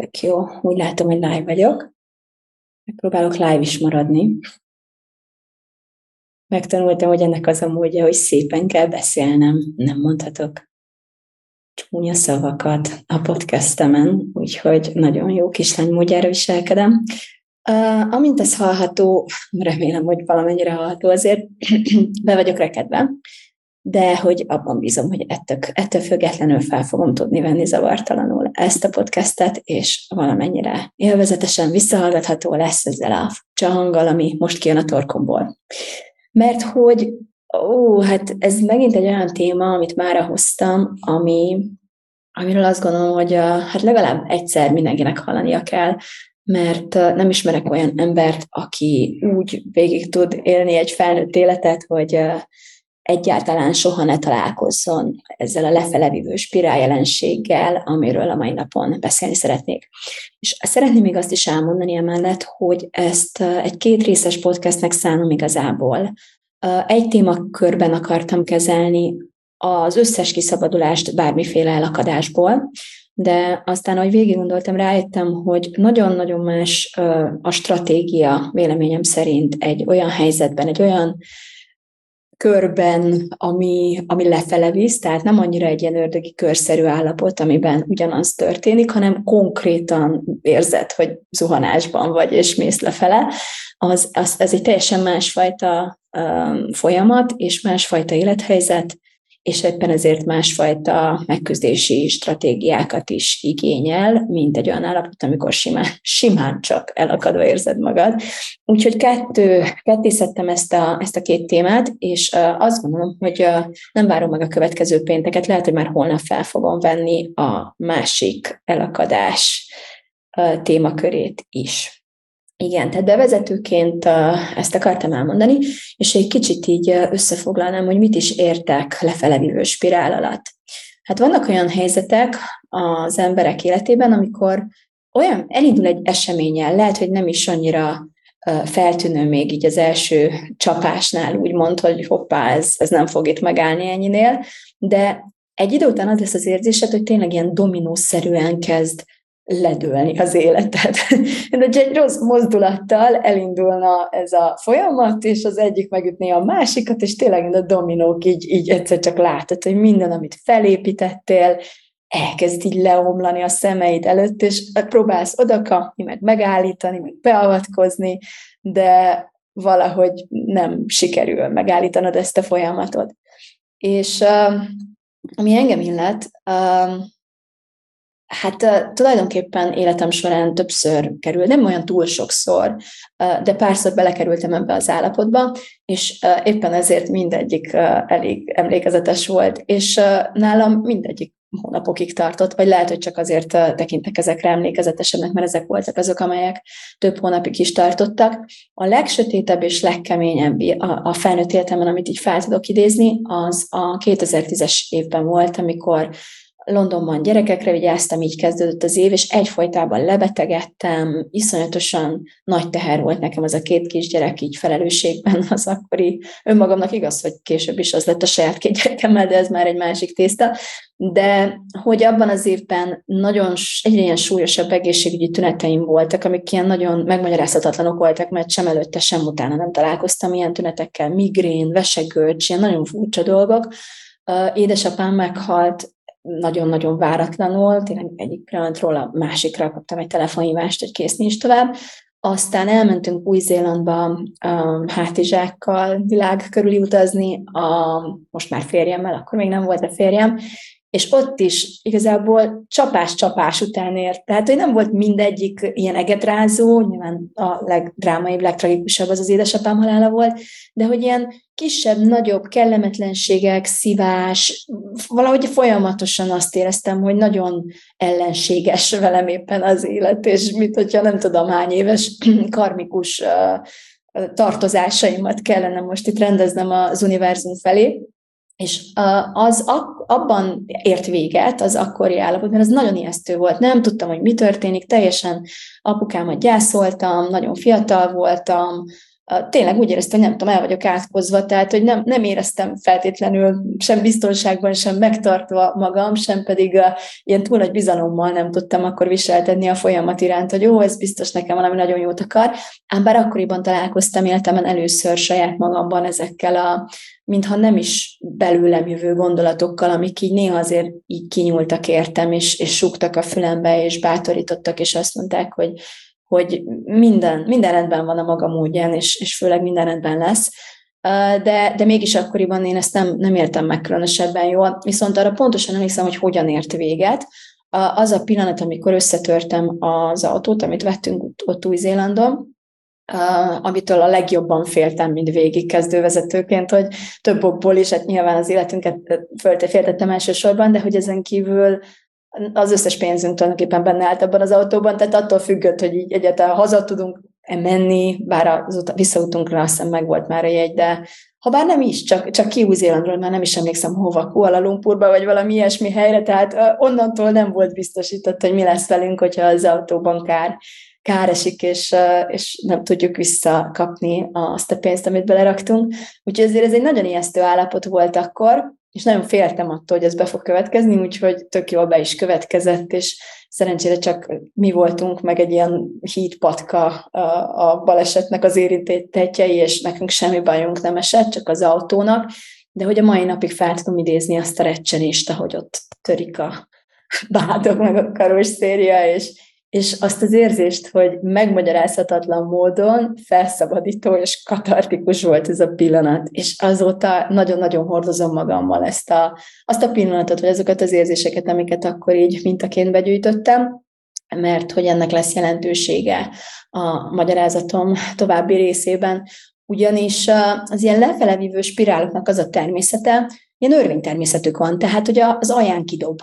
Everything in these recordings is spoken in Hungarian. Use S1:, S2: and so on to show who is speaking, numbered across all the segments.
S1: Tök jó. Úgy látom, hogy live vagyok. Megpróbálok live is maradni. Megtanultam, hogy ennek az a módja, hogy szépen kell beszélnem, nem mondhatok csúnya szavakat a podcastemen, úgyhogy nagyon jó kislány módjára viselkedem. Uh, amint ez hallható, remélem, hogy valamennyire hallható, azért be vagyok rekedve, de hogy abban bízom, hogy ettől, ettől függetlenül fel fogom tudni venni zavartalanul ezt a podcastet, és valamennyire élvezetesen visszahallgatható lesz ezzel a csahanggal, ami most kijön a torkomból. Mert hogy, ó, hát ez megint egy olyan téma, amit már hoztam, ami, amiről azt gondolom, hogy a, hát legalább egyszer mindenkinek hallania kell, mert nem ismerek olyan embert, aki úgy végig tud élni egy felnőtt életet, hogy egyáltalán soha ne találkozzon ezzel a lefelevívő spirál jelenséggel, amiről a mai napon beszélni szeretnék. És szeretném még azt is elmondani emellett, hogy ezt egy két részes podcastnek szánom igazából. Egy témakörben akartam kezelni az összes kiszabadulást bármiféle elakadásból, de aztán, ahogy végig gondoltam, rájöttem, hogy nagyon-nagyon más a stratégia véleményem szerint egy olyan helyzetben, egy olyan körben, ami, ami lefele visz, tehát nem annyira egy ilyen ördögi körszerű állapot, amiben ugyanaz történik, hanem konkrétan érzed, hogy zuhanásban vagy, és mész lefele, az, az, ez egy teljesen másfajta um, folyamat, és másfajta élethelyzet, és éppen ezért másfajta megküzdési stratégiákat is igényel, mint egy olyan állapot, amikor simán, simán csak elakadva érzed magad. Úgyhogy kettő, kettészettem ezt a, ezt a két témát, és azt gondolom, hogy nem várom meg a következő pénteket, lehet, hogy már holnap fel fogom venni a másik elakadás témakörét is. Igen, tehát bevezetőként ezt akartam elmondani, és egy kicsit így összefoglalnám, hogy mit is értek lefelevívő spirál alatt. Hát vannak olyan helyzetek az emberek életében, amikor olyan elindul egy eseményen, lehet, hogy nem is annyira feltűnő még így az első csapásnál, úgy mond, hogy hoppá, ez, ez nem fog itt megállni ennyinél, de egy idő után az lesz az érzésed, hogy tényleg ilyen dominószerűen kezd ledőlni az életed. De egy rossz mozdulattal elindulna ez a folyamat, és az egyik megütné a másikat, és tényleg a dominók így, így egyszer csak látod, hogy minden, amit felépítettél, elkezd így leomlani a szemeid előtt, és próbálsz odakapni, meg megállítani, meg beavatkozni, de valahogy nem sikerül megállítanod ezt a folyamatot. És ami engem illet, Hát uh, tulajdonképpen életem során többször kerül, nem olyan túl sokszor, uh, de párszor belekerültem ebbe az állapotba, és éppen ezért mindegyik elég emlékezetes volt, és nálam mindegyik hónapokig tartott, vagy lehet, hogy csak azért tekintek ezekre emlékezetesebbnek, mert ezek voltak azok, amelyek több hónapig is tartottak. A legsötétebb és legkeményebb a felnőtt életemben, amit így fel tudok idézni, az a 2010-es évben volt, amikor Londonban gyerekekre vigyáztam, így kezdődött az év, és egyfolytában lebetegedtem, iszonyatosan nagy teher volt nekem az a két kisgyerek így felelősségben. Az akkori önmagamnak igaz, hogy később is az lett a saját két gyerekemmel, de ez már egy másik tészta, de hogy abban az évben nagyon egyre ilyen súlyosabb egészségügyi tüneteim voltak, amik ilyen nagyon megmagyarázhatatlanok voltak, mert sem előtte, sem utána nem találkoztam ilyen tünetekkel, migrén, vesegőcs, ilyen nagyon furcsa dolgok, édesapám meghalt, nagyon-nagyon váratlanul, tényleg egyik pillanatról a másikra kaptam egy telefonhívást, hogy kész nincs tovább. Aztán elmentünk Új-Zélandba um, hátizsákkal világ körüli utazni, a, most már férjemmel, akkor még nem volt a férjem, és ott is igazából csapás-csapás után ért. Tehát, hogy nem volt mindegyik ilyen egetrázó, nyilván a legdrámaibb, legtragikusabb az az édesapám halála volt, de hogy ilyen kisebb, nagyobb kellemetlenségek, szívás, valahogy folyamatosan azt éreztem, hogy nagyon ellenséges velem éppen az élet, és mit, hogyha nem tudom hány éves karmikus tartozásaimat kellene most itt rendeznem az univerzum felé, és az abban ért véget, az akkori állapot, mert az nagyon ijesztő volt. Nem tudtam, hogy mi történik, teljesen apukámat gyászoltam, nagyon fiatal voltam, tényleg úgy éreztem, hogy nem tudom, el vagyok átkozva, tehát hogy nem, nem éreztem feltétlenül sem biztonságban, sem megtartva magam, sem pedig uh, ilyen túl nagy bizalommal nem tudtam akkor viseltetni a folyamat iránt, hogy jó, ez biztos nekem valami nagyon jót akar. Ám bár akkoriban találkoztam életemben először saját magamban ezekkel a, mintha nem is belőlem jövő gondolatokkal, amik így néha azért így kinyúltak értem, és, és súgtak a fülembe, és bátorítottak, és azt mondták, hogy hogy minden, minden rendben van a maga módján, és, és főleg minden rendben lesz. De, de mégis akkoriban én ezt nem, nem értem meg különösebben jól. Viszont arra pontosan emlékszem, hogy hogyan ért véget. Az a pillanat, amikor összetörtem az autót, amit vettünk ott Új-Zélandon, amitől a legjobban féltem, mint végig kezdővezetőként, hogy több okból is, hát nyilván az életünket féltettem elsősorban, de hogy ezen kívül az összes pénzünk tulajdonképpen benne állt abban az autóban, tehát attól függött, hogy így egyáltalán haza tudunk -e menni, bár az ut- visszautunkra azt hiszem meg volt már a jegy, de ha bár nem is, csak, csak ki Új-Zélandról, már nem is emlékszem hova, Kuala Lumpurba, vagy valami ilyesmi helyre, tehát onnantól nem volt biztosított, hogy mi lesz velünk, hogyha az autóban kár, kár esik, és, és nem tudjuk visszakapni azt a pénzt, amit beleraktunk. Úgyhogy ezért ez egy nagyon ijesztő állapot volt akkor, és nagyon féltem attól, hogy ez be fog következni, úgyhogy tök jól be is következett, és szerencsére csak mi voltunk, meg egy ilyen hídpatka a, balesetnek az érintettjei, és nekünk semmi bajunk nem esett, csak az autónak, de hogy a mai napig fel tudom idézni azt a recsenést, ahogy ott törik a bádog meg a karosszéria, és, és azt az érzést, hogy megmagyarázhatatlan módon felszabadító és katartikus volt ez a pillanat, és azóta nagyon-nagyon hordozom magammal ezt a, azt a pillanatot, vagy azokat az érzéseket, amiket akkor így mintaként begyűjtöttem, mert hogy ennek lesz jelentősége a magyarázatom további részében, ugyanis az ilyen lefelevívő spiráloknak az a természete, ilyen örvénytermészetük van, tehát hogy az alján kidob.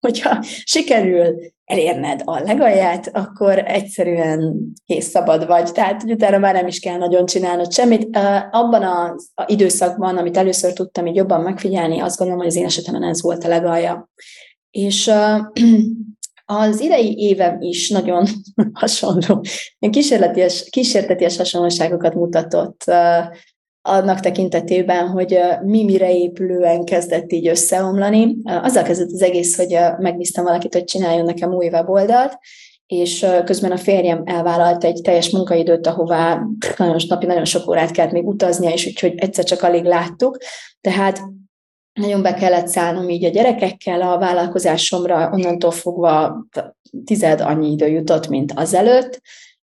S1: Hogyha sikerül elérned a legalját, akkor egyszerűen kész szabad vagy. Tehát, hogy utána már nem is kell nagyon csinálnod semmit. Abban az időszakban, amit először tudtam így jobban megfigyelni, azt gondolom, hogy az én esetemben ez volt a legalja. És az idei évem is nagyon hasonló, kísérleties, kísérteties hasonlóságokat mutatott annak tekintetében, hogy mi mire épülően kezdett így összeomlani. Azzal kezdett az egész, hogy megbíztam valakit, hogy csináljon nekem új weboldalt, és közben a férjem elvállalt egy teljes munkaidőt, ahová nagyon napi nagyon sok órát kellett még utaznia, és úgyhogy egyszer csak alig láttuk. Tehát nagyon be kellett szállnom így a gyerekekkel a vállalkozásomra, onnantól fogva tized annyi idő jutott, mint azelőtt,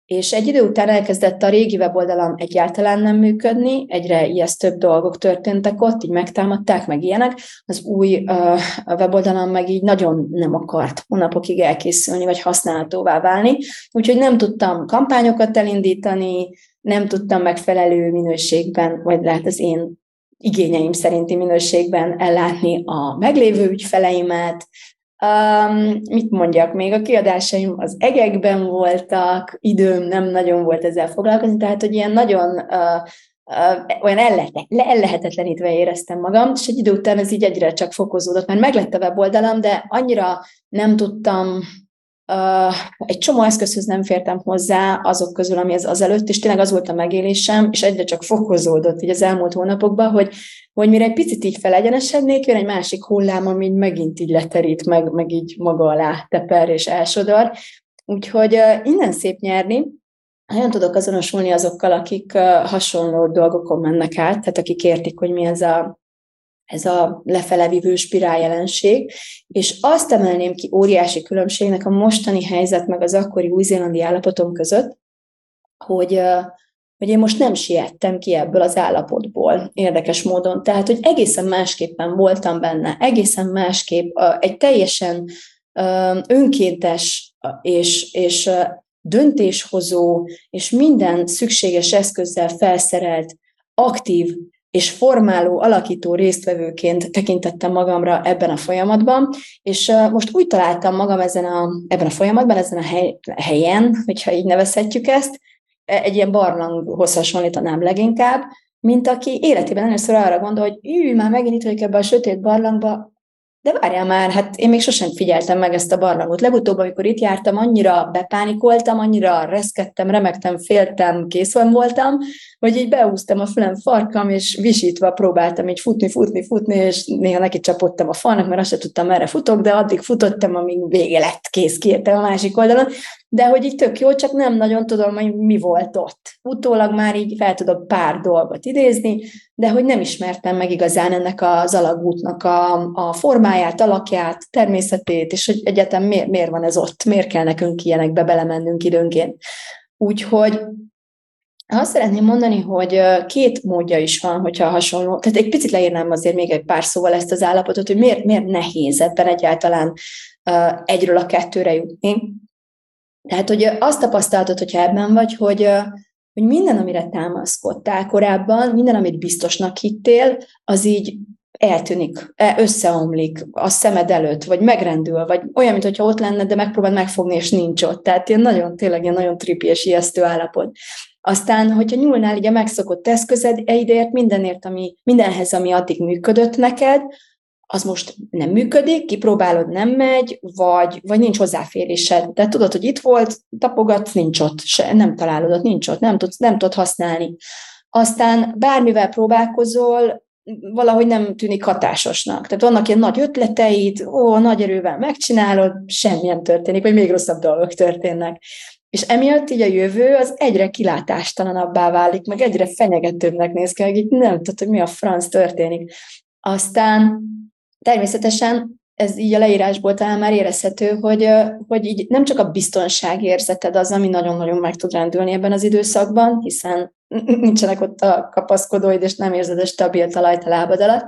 S1: és egy idő után elkezdett a régi weboldalam egyáltalán nem működni, egyre ijesztőbb dolgok történtek ott, így megtámadták, meg ilyenek. Az új uh, weboldalam meg így nagyon nem akart hónapokig elkészülni, vagy használhatóvá válni. Úgyhogy nem tudtam kampányokat elindítani, nem tudtam megfelelő minőségben, vagy lehet az én igényeim szerinti minőségben ellátni a meglévő ügyfeleimet, Um, mit mondjak még? A kiadásaim az egekben voltak, időm nem nagyon volt ezzel foglalkozni, tehát hogy ilyen nagyon uh, uh, olyan ellehetetlenítve éreztem magam, és egy idő után ez így egyre csak fokozódott, mert meglett a weboldalam, de annyira nem tudtam Egy csomó eszközhöz nem fértem hozzá azok közül, ami az, az előtt, és tényleg az volt a megélésem, és egyre csak fokozódott így az elmúlt hónapokban, hogy, hogy mire egy picit így felegyenesednék, jön egy másik hullám, ami így megint így leterít, meg, meg így maga alá teper és elsodor. Úgyhogy uh, innen szép nyerni, nagyon tudok azonosulni azokkal, akik uh, hasonló dolgokon mennek át, tehát akik értik, hogy mi ez a ez a lefelevívő spirál jelenség, és azt emelném ki óriási különbségnek a mostani helyzet meg az akkori új-zélandi állapotom között, hogy hogy én most nem siettem ki ebből az állapotból érdekes módon. Tehát, hogy egészen másképpen voltam benne, egészen másképp, egy teljesen önkéntes és, és döntéshozó és minden szükséges eszközzel felszerelt, aktív és formáló, alakító résztvevőként tekintettem magamra ebben a folyamatban, és most úgy találtam magam ezen a, ebben a folyamatban, ezen a hely, helyen, hogyha így nevezhetjük ezt, e, egy ilyen barlanghoz hasonlítanám leginkább, mint aki életében először arra gondol, hogy ő már megint itt vagyok ebbe a sötét barlangba, de várjál már, hát én még sosem figyeltem meg ezt a barlangot. Legutóbb, amikor itt jártam, annyira bepánikoltam, annyira reszkedtem, remektem, féltem, készen voltam, hogy így beúztam a fülem farkam, és visítva próbáltam így futni, futni, futni, és néha neki csapottam a falnak, mert azt sem tudtam, merre futok, de addig futottam, amíg vége lett, kész, kiértem a másik oldalon, de hogy így tök jó, csak nem nagyon tudom, hogy mi volt ott. Utólag már így fel tudok pár dolgot idézni, de hogy nem ismertem meg igazán ennek az alagútnak a, a formáját, alakját, természetét, és hogy egyetem miért, miért van ez ott, miért kell nekünk ilyenekbe belemennünk időnként. Úgyhogy azt szeretném mondani, hogy két módja is van, hogyha hasonló. Tehát egy picit leírnám azért még egy pár szóval ezt az állapotot, hogy miért, miért nehéz ebben egyáltalán egyről a kettőre jutni. Tehát, hogy azt tapasztaltad, hogyha ebben vagy, hogy, hogy minden, amire támaszkodtál korábban, minden, amit biztosnak hittél, az így eltűnik, e, összeomlik a szemed előtt, vagy megrendül, vagy olyan, mintha ott lenne, de megpróbáld megfogni, és nincs ott. Tehát ilyen nagyon, tényleg ilyen nagyon tripi és ijesztő állapot. Aztán, hogyha nyúlnál így a megszokott eszközed, egyért mindenért, ami, mindenhez, ami addig működött neked, az most nem működik, kipróbálod, nem megy, vagy, vagy nincs hozzáférésed. De tudod, hogy itt volt, tapogatsz, nincs ott, se, nem találod ott, nincs ott, nem tudsz, nem tudod használni. Aztán bármivel próbálkozol, valahogy nem tűnik hatásosnak. Tehát vannak ilyen nagy ötleteid, ó, nagy erővel megcsinálod, semmilyen történik, vagy még rosszabb dolgok történnek. És emiatt így a jövő az egyre kilátástalanabbá válik, meg egyre fenyegetőbbnek néz ki, így nem tudod, hogy mi a franc történik. Aztán természetesen ez így a leírásból talán már érezhető, hogy, hogy így nem csak a biztonságérzeted az, ami nagyon-nagyon meg tud rendülni ebben az időszakban, hiszen nincsenek ott a kapaszkodóid, és nem érzed a stabil talajt a lábad alatt,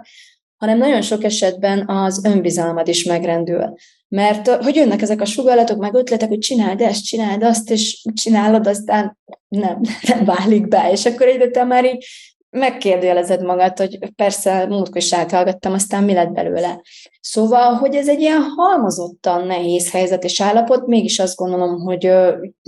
S1: hanem nagyon sok esetben az önbizalmad is megrendül. Mert hogy jönnek ezek a sugallatok, meg ötletek, hogy csináld ezt, csináld azt, és csinálod, aztán nem, nem válik be. És akkor egyre már így megkérdőjelezed magad, hogy persze múltkor is áthallgattam, aztán mi lett belőle. Szóval, hogy ez egy ilyen halmozottan nehéz helyzet és állapot, mégis azt gondolom, hogy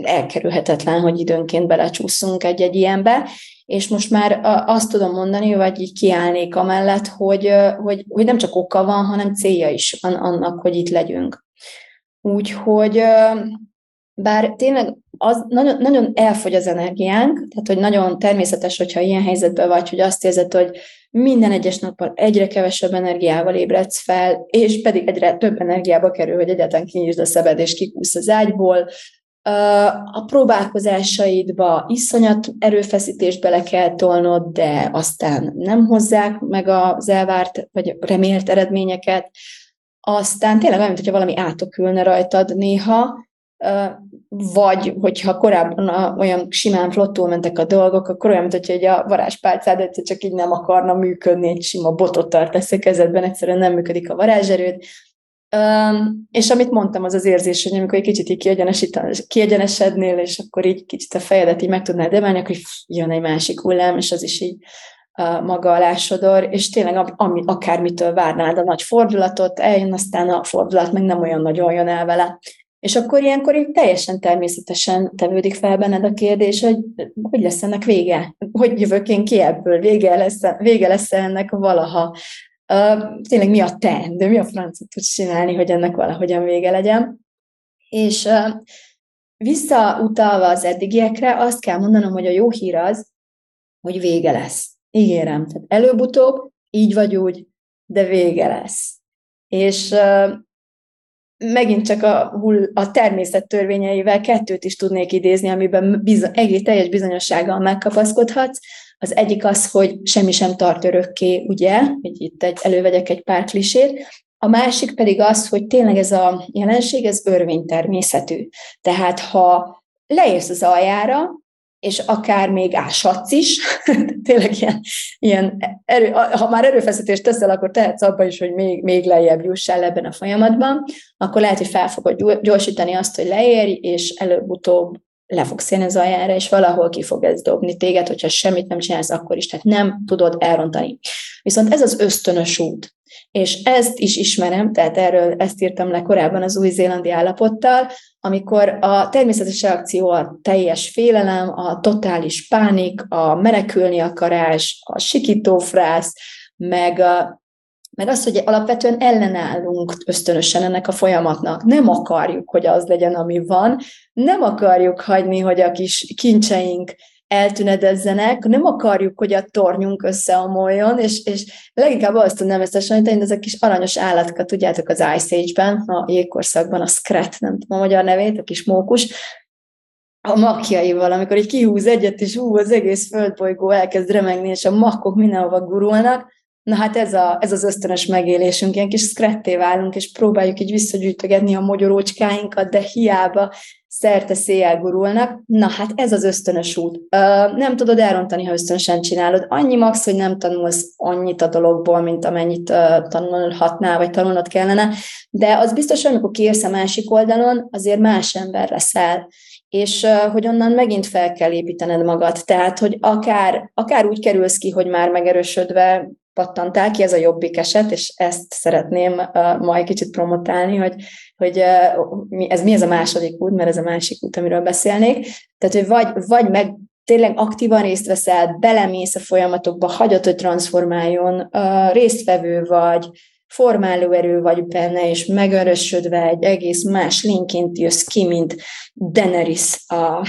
S1: elkerülhetetlen, hogy időnként belecsúszunk egy-egy ilyenbe, és most már azt tudom mondani, vagy így kiállnék amellett, hogy, hogy, hogy nem csak oka van, hanem célja is annak, hogy itt legyünk. Úgyhogy bár tényleg az nagyon, nagyon elfogy az energiánk, tehát hogy nagyon természetes, hogyha ilyen helyzetben vagy, hogy azt érzed, hogy minden egyes nappal egyre kevesebb energiával ébredsz fel, és pedig egyre több energiába kerül, hogy egyáltalán kinyisd a szebed és kikúsz az ágyból, a próbálkozásaidba iszonyat erőfeszítést bele kell tolnod, de aztán nem hozzák meg az elvárt vagy remélt eredményeket. Aztán tényleg olyan, mintha valami átokülne rajtad néha, vagy hogyha korábban olyan simán flottul mentek a dolgok, akkor olyan, mint hogyha a varázspálcád egyszer csak így nem akarna működni, egy sima botot tartasz a kezedben, egyszerűen nem működik a varázserőd. És amit mondtam, az az érzés, hogy amikor egy kicsit így kiegyenesednél, és akkor így kicsit a fejedet így meg tudnád emelni, akkor jön egy másik hullám, és az is így maga alá sodor, és tényleg ami, akármitől várnád a nagy fordulatot, eljön, aztán a fordulat meg nem olyan nagyon jön el vele. És akkor ilyenkor így teljesen természetesen tevődik fel benned a kérdés, hogy hogy lesz ennek vége? Hogy jövök én ki ebből? Vége lesz, vége lesz ennek valaha? Uh, tényleg mi a teendő? Mi a francot tudsz csinálni, hogy ennek valahogyan vége legyen? És uh, visszautalva az eddigiekre, azt kell mondanom, hogy a jó hír az, hogy vége lesz. Ígérem. Tehát előbb-utóbb, így vagy úgy, de vége lesz. És uh, megint csak a, a természet törvényeivel kettőt is tudnék idézni, amiben bizony, egész teljes bizonyossággal megkapaszkodhatsz. Az egyik az, hogy semmi sem tart örökké, ugye, hogy itt egy, elővegyek egy pár klisét, a másik pedig az, hogy tényleg ez a jelenség, ez örvény természetű. Tehát ha leérsz az aljára, és akár még áshatsz is, tényleg ilyen, ilyen erő, ha már erőfeszítést teszel, akkor tehetsz abba is, hogy még, még lejjebb jussál ebben a folyamatban, akkor lehet, hogy fel fogod gyorsítani azt, hogy leérj, és előbb-utóbb le fogsz élni az aljára, és valahol ki fog ez dobni téged, hogyha semmit nem csinálsz, akkor is, tehát nem tudod elrontani. Viszont ez az ösztönös út, és ezt is ismerem, tehát erről ezt írtam le korábban az új-zélandi állapottal, amikor a természetes reakció a teljes félelem, a totális pánik, a menekülni akarás, a sikítófrász, meg a meg az, hogy alapvetően ellenállunk ösztönösen ennek a folyamatnak. Nem akarjuk, hogy az legyen, ami van, nem akarjuk hagyni, hogy a kis kincseink eltünedezzenek, nem akarjuk, hogy a tornyunk összeomoljon, és, és leginkább azt tudnám ezt hasonlítani, hogy ezek kis aranyos állatka, tudjátok, az Ice Age-ben, a jégkorszakban, a Skret, nem tudom a magyar nevét, a kis mókus, a makjaival, amikor egy kihúz egyet, és hú, az egész földbolygó elkezd remegni, és a makkok mindenhova gurulnak, Na hát ez, a, ez az ösztönös megélésünk, ilyen kis skretté válunk, és próbáljuk így visszagyűjtögetni a magyarócskáinkat, de hiába szerte széjjel gurulnak. Na hát ez az ösztönös út. Ö, nem tudod elrontani, ha ösztönösen csinálod. Annyi max, hogy nem tanulsz annyit a dologból, mint amennyit uh, tanulhatnál, vagy tanulnod kellene, de az biztos, hogy amikor kiérsz a másik oldalon, azért más ember leszel és hogy onnan megint fel kell építened magad. Tehát, hogy akár, akár úgy kerülsz ki, hogy már megerősödve pattantál ki, ez a jobbik eset, és ezt szeretném uh, majd kicsit promotálni, hogy, hogy uh, mi, ez mi ez a második út, mert ez a másik út, amiről beszélnék. Tehát, hogy vagy, vagy meg tényleg aktívan részt veszel, belemész a folyamatokba, hagyod, hogy transformáljon, uh, résztvevő vagy, formáló erő vagy benne, és megörösödve egy egész más lényként jössz ki, mint Daenerys a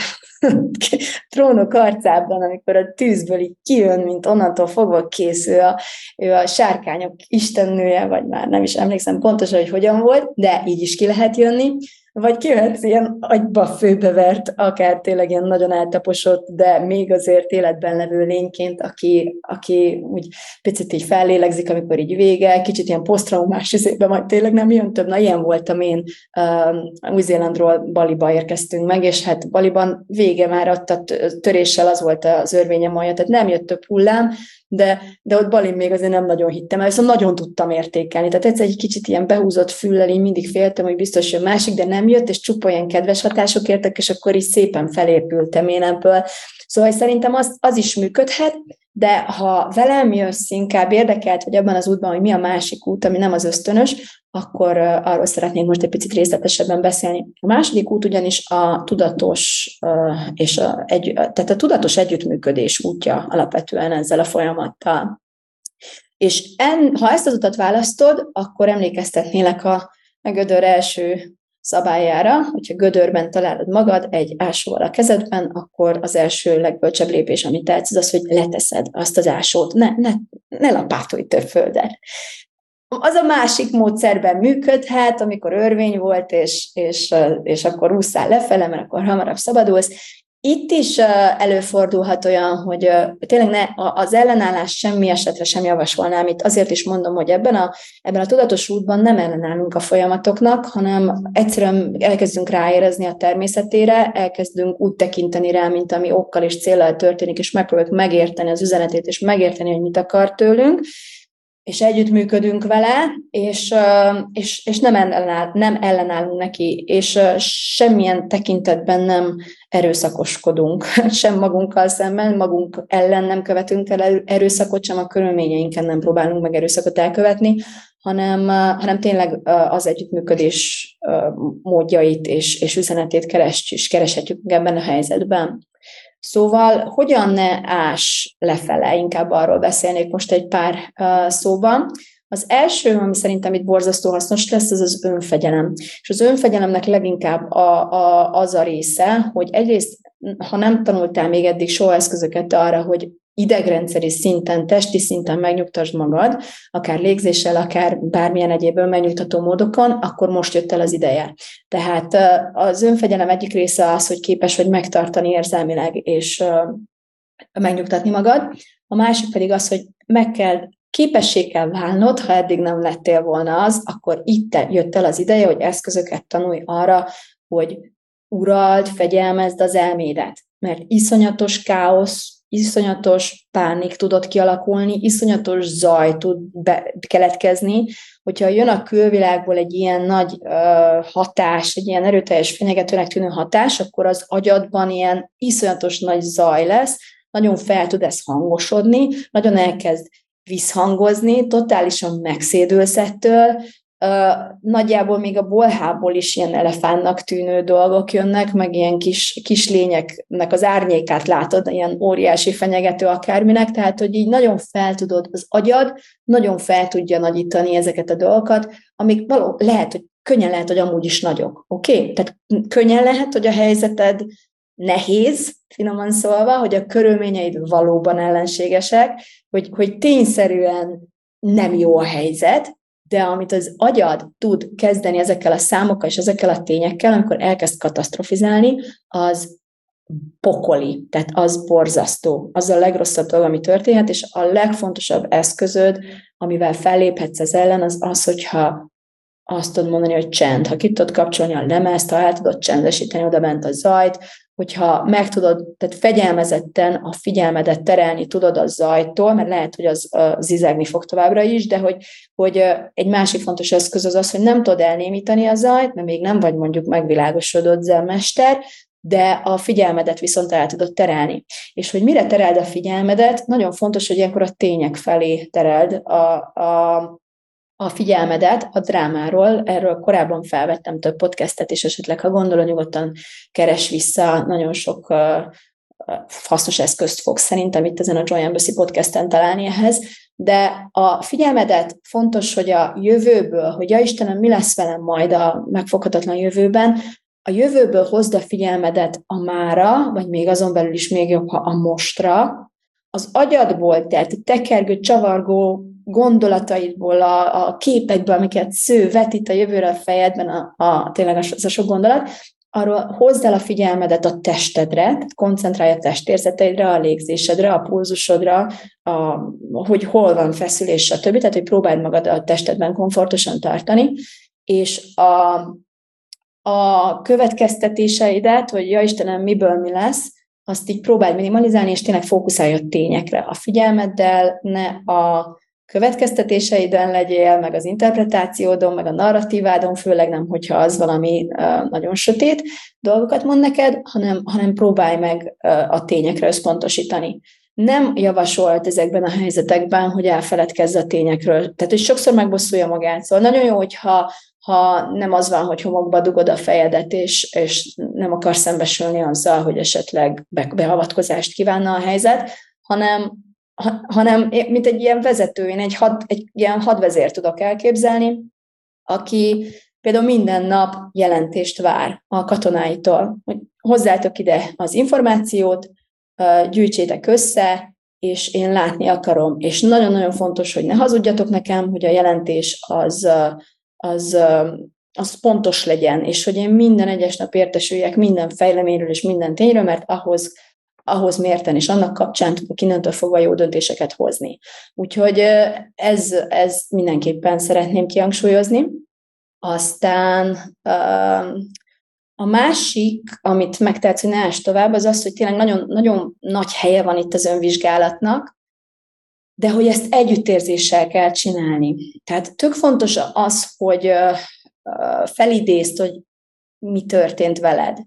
S1: trónok arcában, amikor a tűzből így kijön, mint onnantól fogva készül, a, ő a sárkányok istennője, vagy már nem is emlékszem pontosan, hogy hogyan volt, de így is ki lehet jönni, vagy kivetsz ilyen agyba főbevert, akár tényleg ilyen nagyon eltaposott, de még azért életben levő lényként, aki, aki úgy picit így fellélegzik, amikor így vége, kicsit ilyen posztraumás izében, majd tényleg nem jön több. Na, ilyen voltam én, uh, Új-Zélandról Baliba érkeztünk meg, és hát Baliban vége már ott töréssel az volt az örvényem olyan, tehát nem jött több hullám, de, de ott Balin még azért nem nagyon hittem el, viszont nagyon tudtam értékelni. Tehát egyszer egy kicsit ilyen behúzott füllel, én mindig féltem, hogy biztos jön másik, de nem jött, és csupa olyan kedves hatások értek, és akkor is szépen felépültem én ebből. Szóval szerintem az, az is működhet, de ha velem jössz, inkább érdekelt, hogy abban az útban, hogy mi a másik út, ami nem az ösztönös, akkor arról szeretnék most egy picit részletesebben beszélni. A második út ugyanis a tudatos és a, egy, tehát a tudatos együttműködés útja alapvetően ezzel a folyamattal. És en, ha ezt az utat választod, akkor emlékeztetnélek a Gödör első szabályára, hogyha gödörben találod magad egy ásóval a kezedben, akkor az első legbölcsebb lépés, amit tehetsz, az az, hogy leteszed azt az ásót, ne, ne, ne lapátolj több földet. Az a másik módszerben működhet, amikor örvény volt, és, és, és akkor úszál lefele, mert akkor hamarabb szabadulsz. Itt is előfordulhat olyan, hogy tényleg ne, az ellenállás semmi esetre sem javasolnám. Itt azért is mondom, hogy ebben a, ebben a tudatos útban nem ellenállunk a folyamatoknak, hanem egyszerűen elkezdünk ráérezni a természetére, elkezdünk úgy tekinteni rá, mint ami okkal és célral történik, és megpróbáljuk megérteni az üzenetét, és megérteni, hogy mit akar tőlünk, és együttműködünk vele, és, és, és nem, ellenáll, nem ellenállunk neki, és semmilyen tekintetben nem erőszakoskodunk, sem magunkkal szemben, magunk ellen nem követünk el erőszakot, sem a körülményeinken nem próbálunk meg erőszakot elkövetni, hanem, hanem tényleg az együttműködés módjait és, és üzenetét keres, és kereshetjük ebben a helyzetben. Szóval hogyan ne ás lefele, inkább arról beszélnék most egy pár szóban. Az első, ami szerintem itt borzasztó hasznos lesz, az az önfegyelem. És az önfegyelemnek leginkább a, a, az a része, hogy egyrészt, ha nem tanultál még eddig soha eszközöket arra, hogy idegrendszeri szinten, testi szinten megnyugtasd magad, akár légzéssel, akár bármilyen egyéb megnyugtató módokon, akkor most jött el az ideje. Tehát az önfegyelem egyik része az, hogy képes vagy megtartani érzelmileg, és megnyugtatni magad. A másik pedig az, hogy meg kell képessé kell válnod, ha eddig nem lettél volna az, akkor itt jött el az ideje, hogy eszközöket tanulj arra, hogy urald, fegyelmezd az elmédet mert iszonyatos káosz, iszonyatos pánik tudott kialakulni, iszonyatos zaj tud be, keletkezni, hogyha jön a külvilágból egy ilyen nagy uh, hatás, egy ilyen erőteljes fenyegetőnek tűnő hatás, akkor az agyadban ilyen iszonyatos nagy zaj lesz, nagyon fel tud ez hangosodni, nagyon elkezd visszhangozni, totálisan megszédülsz ettől, nagyjából még a bolhából is ilyen elefánnak tűnő dolgok jönnek, meg ilyen kis, kis lényeknek az árnyékát látod, ilyen óriási fenyegető akárminek, tehát hogy így nagyon fel tudod, az agyad nagyon fel tudja nagyítani ezeket a dolgokat, amik való, lehet, hogy könnyen lehet, hogy amúgy is nagyok, oké? Okay? Tehát könnyen lehet, hogy a helyzeted nehéz, finoman szólva, hogy a körülményeid valóban ellenségesek, hogy, hogy tényszerűen nem jó a helyzet, de amit az agyad tud kezdeni ezekkel a számokkal és ezekkel a tényekkel, amikor elkezd katasztrofizálni, az pokoli, tehát az borzasztó. Az a legrosszabb dolog, ami történhet, és a legfontosabb eszközöd, amivel felléphetsz ez ellen, az az, hogyha azt tudod mondani, hogy csend. Ha ki tudod kapcsolni a lemezt, ha el tudod csendesíteni oda bent a zajt, hogyha meg tudod, tehát fegyelmezetten a figyelmedet terelni tudod a zajtól, mert lehet, hogy az, az zizegni fog továbbra is, de hogy, hogy egy másik fontos eszköz az az, hogy nem tudod elnémítani a zajt, mert még nem vagy mondjuk megvilágosodott zenmester, de a figyelmedet viszont el tudod terelni. És hogy mire tereld a figyelmedet, nagyon fontos, hogy ilyenkor a tények felé tereld a, a, a figyelmedet a drámáról. Erről korábban felvettem több podcastet, és esetleg, ha gondolod, nyugodtan keres vissza, nagyon sok uh, hasznos eszközt fog szerintem itt ezen a Joy Embassy podcasten találni ehhez, de a figyelmedet fontos, hogy a jövőből, hogy ja Istenem, mi lesz velem majd a megfoghatatlan jövőben, a jövőből hozd a figyelmedet a mára, vagy még azon belül is még jobb, ha a mostra, az agyadból, tehát tekergő, csavargó gondolataidból, a, a képekből, amiket sző, vetít a jövőre a fejedben, a, a, tényleg az a sok gondolat, arról hozd el a figyelmedet a testedre, koncentrálj a testérzeteidre, a légzésedre, a pulzusodra, a, hogy hol van feszülés, stb. Tehát, hogy próbáld magad a testedben komfortosan tartani, és a, a következtetéseidet, hogy ja Istenem, miből mi lesz, azt így próbálj minimalizálni, és tényleg fókuszálj a tényekre. A figyelmeddel ne a következtetéseidben legyél, meg az interpretációdon, meg a narratívádon, főleg nem, hogyha az valami nagyon sötét dolgokat mond neked, hanem, hanem próbálj meg a tényekre összpontosítani. Nem javasolt ezekben a helyzetekben, hogy elfeledkezz a tényekről. Tehát, hogy sokszor megbosszulja magát. Szóval nagyon jó, hogyha ha nem az van, hogy homokba dugod a fejedet, és, és nem akar szembesülni azzal, hogy esetleg beavatkozást kívánna a helyzet, hanem, ha, hanem mint egy ilyen vezető, én egy, had, egy ilyen hadvezér tudok elképzelni, aki például minden nap jelentést vár a katonáitól, hogy hozzátok ide az információt, gyűjtsétek össze, és én látni akarom. És nagyon-nagyon fontos, hogy ne hazudjatok nekem, hogy a jelentés az az, az pontos legyen, és hogy én minden egyes nap értesüljek minden fejleményről és minden tényről, mert ahhoz, ahhoz mérten, és annak kapcsán tudok innentől fogva jó döntéseket hozni. Úgyhogy ez, ez mindenképpen szeretném kihangsúlyozni. Aztán a másik, amit megtehetsz, hogy ne tovább, az az, hogy tényleg nagyon, nagyon nagy helye van itt az önvizsgálatnak, de hogy ezt együttérzéssel kell csinálni. Tehát tök fontos az, hogy felidézd, hogy mi történt veled,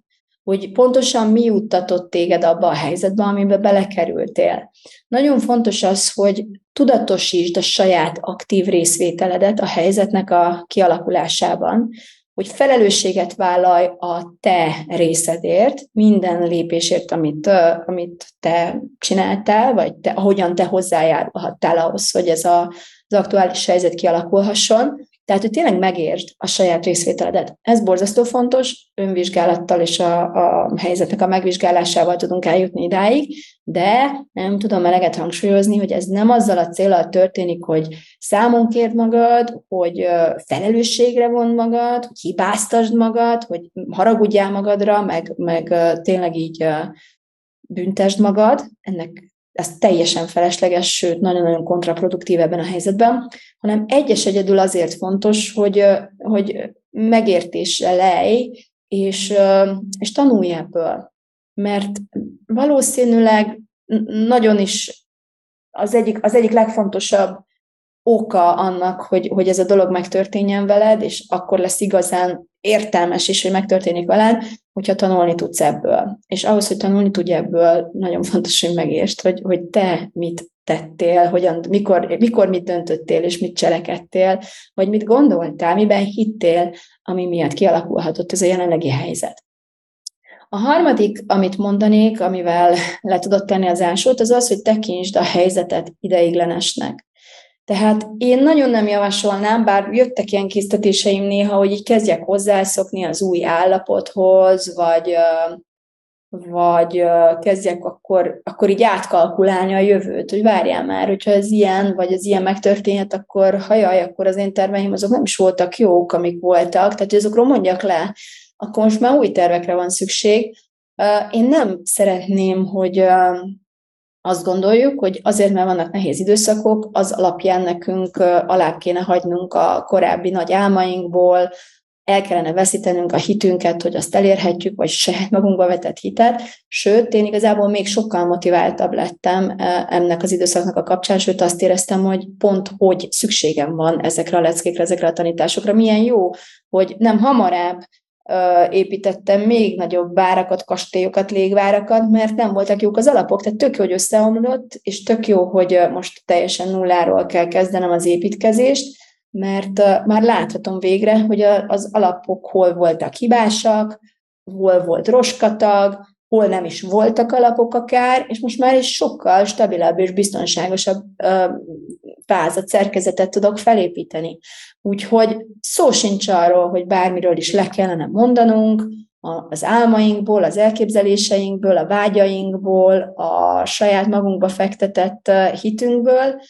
S1: hogy pontosan mi juttatott téged abba a helyzetbe, amiben belekerültél. Nagyon fontos az, hogy tudatosítsd a saját aktív részvételedet a helyzetnek a kialakulásában, hogy felelősséget vállalj a te részedért, minden lépésért, amit, amit te csináltál, vagy te, ahogyan te hozzájárulhattál ahhoz, hogy ez a, az aktuális helyzet kialakulhasson, tehát, hogy tényleg megértsd a saját részvételedet. Ez borzasztó fontos, önvizsgálattal és a, a helyzetnek a megvizsgálásával tudunk eljutni idáig, de nem tudom eleget hangsúlyozni, hogy ez nem azzal a célral történik, hogy számon kérd magad, hogy felelősségre von magad, hogy hibáztasd magad, hogy haragudjál magadra, meg, meg tényleg így büntesd magad. Ennek ez teljesen felesleges, sőt, nagyon-nagyon kontraproduktív ebben a helyzetben, hanem egyes egyedül azért fontos, hogy, hogy megértésre lej, és, és tanulj ebből. mert valószínűleg nagyon is az egyik, az egyik legfontosabb oka annak, hogy, hogy ez a dolog megtörténjen veled, és akkor lesz igazán értelmes is, hogy megtörténik veled, hogyha tanulni tudsz ebből. És ahhoz, hogy tanulni tudj ebből, nagyon fontos, hogy megértsd, hogy, hogy te mit tettél, hogyan, mikor, mikor mit döntöttél, és mit cselekedtél, vagy mit gondoltál, miben hittél, ami miatt kialakulhatott ez a jelenlegi helyzet. A harmadik, amit mondanék, amivel le tudod tenni az ásót, az az, hogy tekintsd a helyzetet ideiglenesnek. Tehát én nagyon nem javasolnám, bár jöttek ilyen késztetéseim néha, hogy így kezdjek hozzászokni az új állapothoz, vagy, vagy kezdjek akkor, akkor így átkalkulálni a jövőt, hogy várjál már, hogyha ez ilyen, vagy ez ilyen megtörténhet, akkor hajaj, akkor az én terveim azok nem is voltak jók, amik voltak, tehát azokról mondjak le, akkor most már új tervekre van szükség. Én nem szeretném, hogy azt gondoljuk, hogy azért, mert vannak nehéz időszakok, az alapján nekünk alá kéne hagynunk a korábbi nagy álmainkból, el kellene veszítenünk a hitünket, hogy azt elérhetjük, vagy saját magunkba vetett hitet. Sőt, én igazából még sokkal motiváltabb lettem ennek az időszaknak a kapcsán, sőt azt éreztem, hogy pont hogy szükségem van ezekre a leckékre, ezekre a tanításokra. Milyen jó, hogy nem hamarabb építettem még nagyobb várakat, kastélyokat, légvárakat, mert nem voltak jók az alapok. Tehát tök jó, hogy összeomlott, és tök jó, hogy most teljesen nulláról kell kezdenem az építkezést, mert már láthatom végre, hogy az alapok hol voltak hibásak, hol volt roskatag, hol nem is voltak alapok akár, és most már is sokkal stabilabb és biztonságosabb vázat, szerkezetet tudok felépíteni. Úgyhogy szó sincs arról, hogy bármiről is le kellene mondanunk, az álmainkból, az elképzeléseinkből, a vágyainkból, a saját magunkba fektetett hitünkből,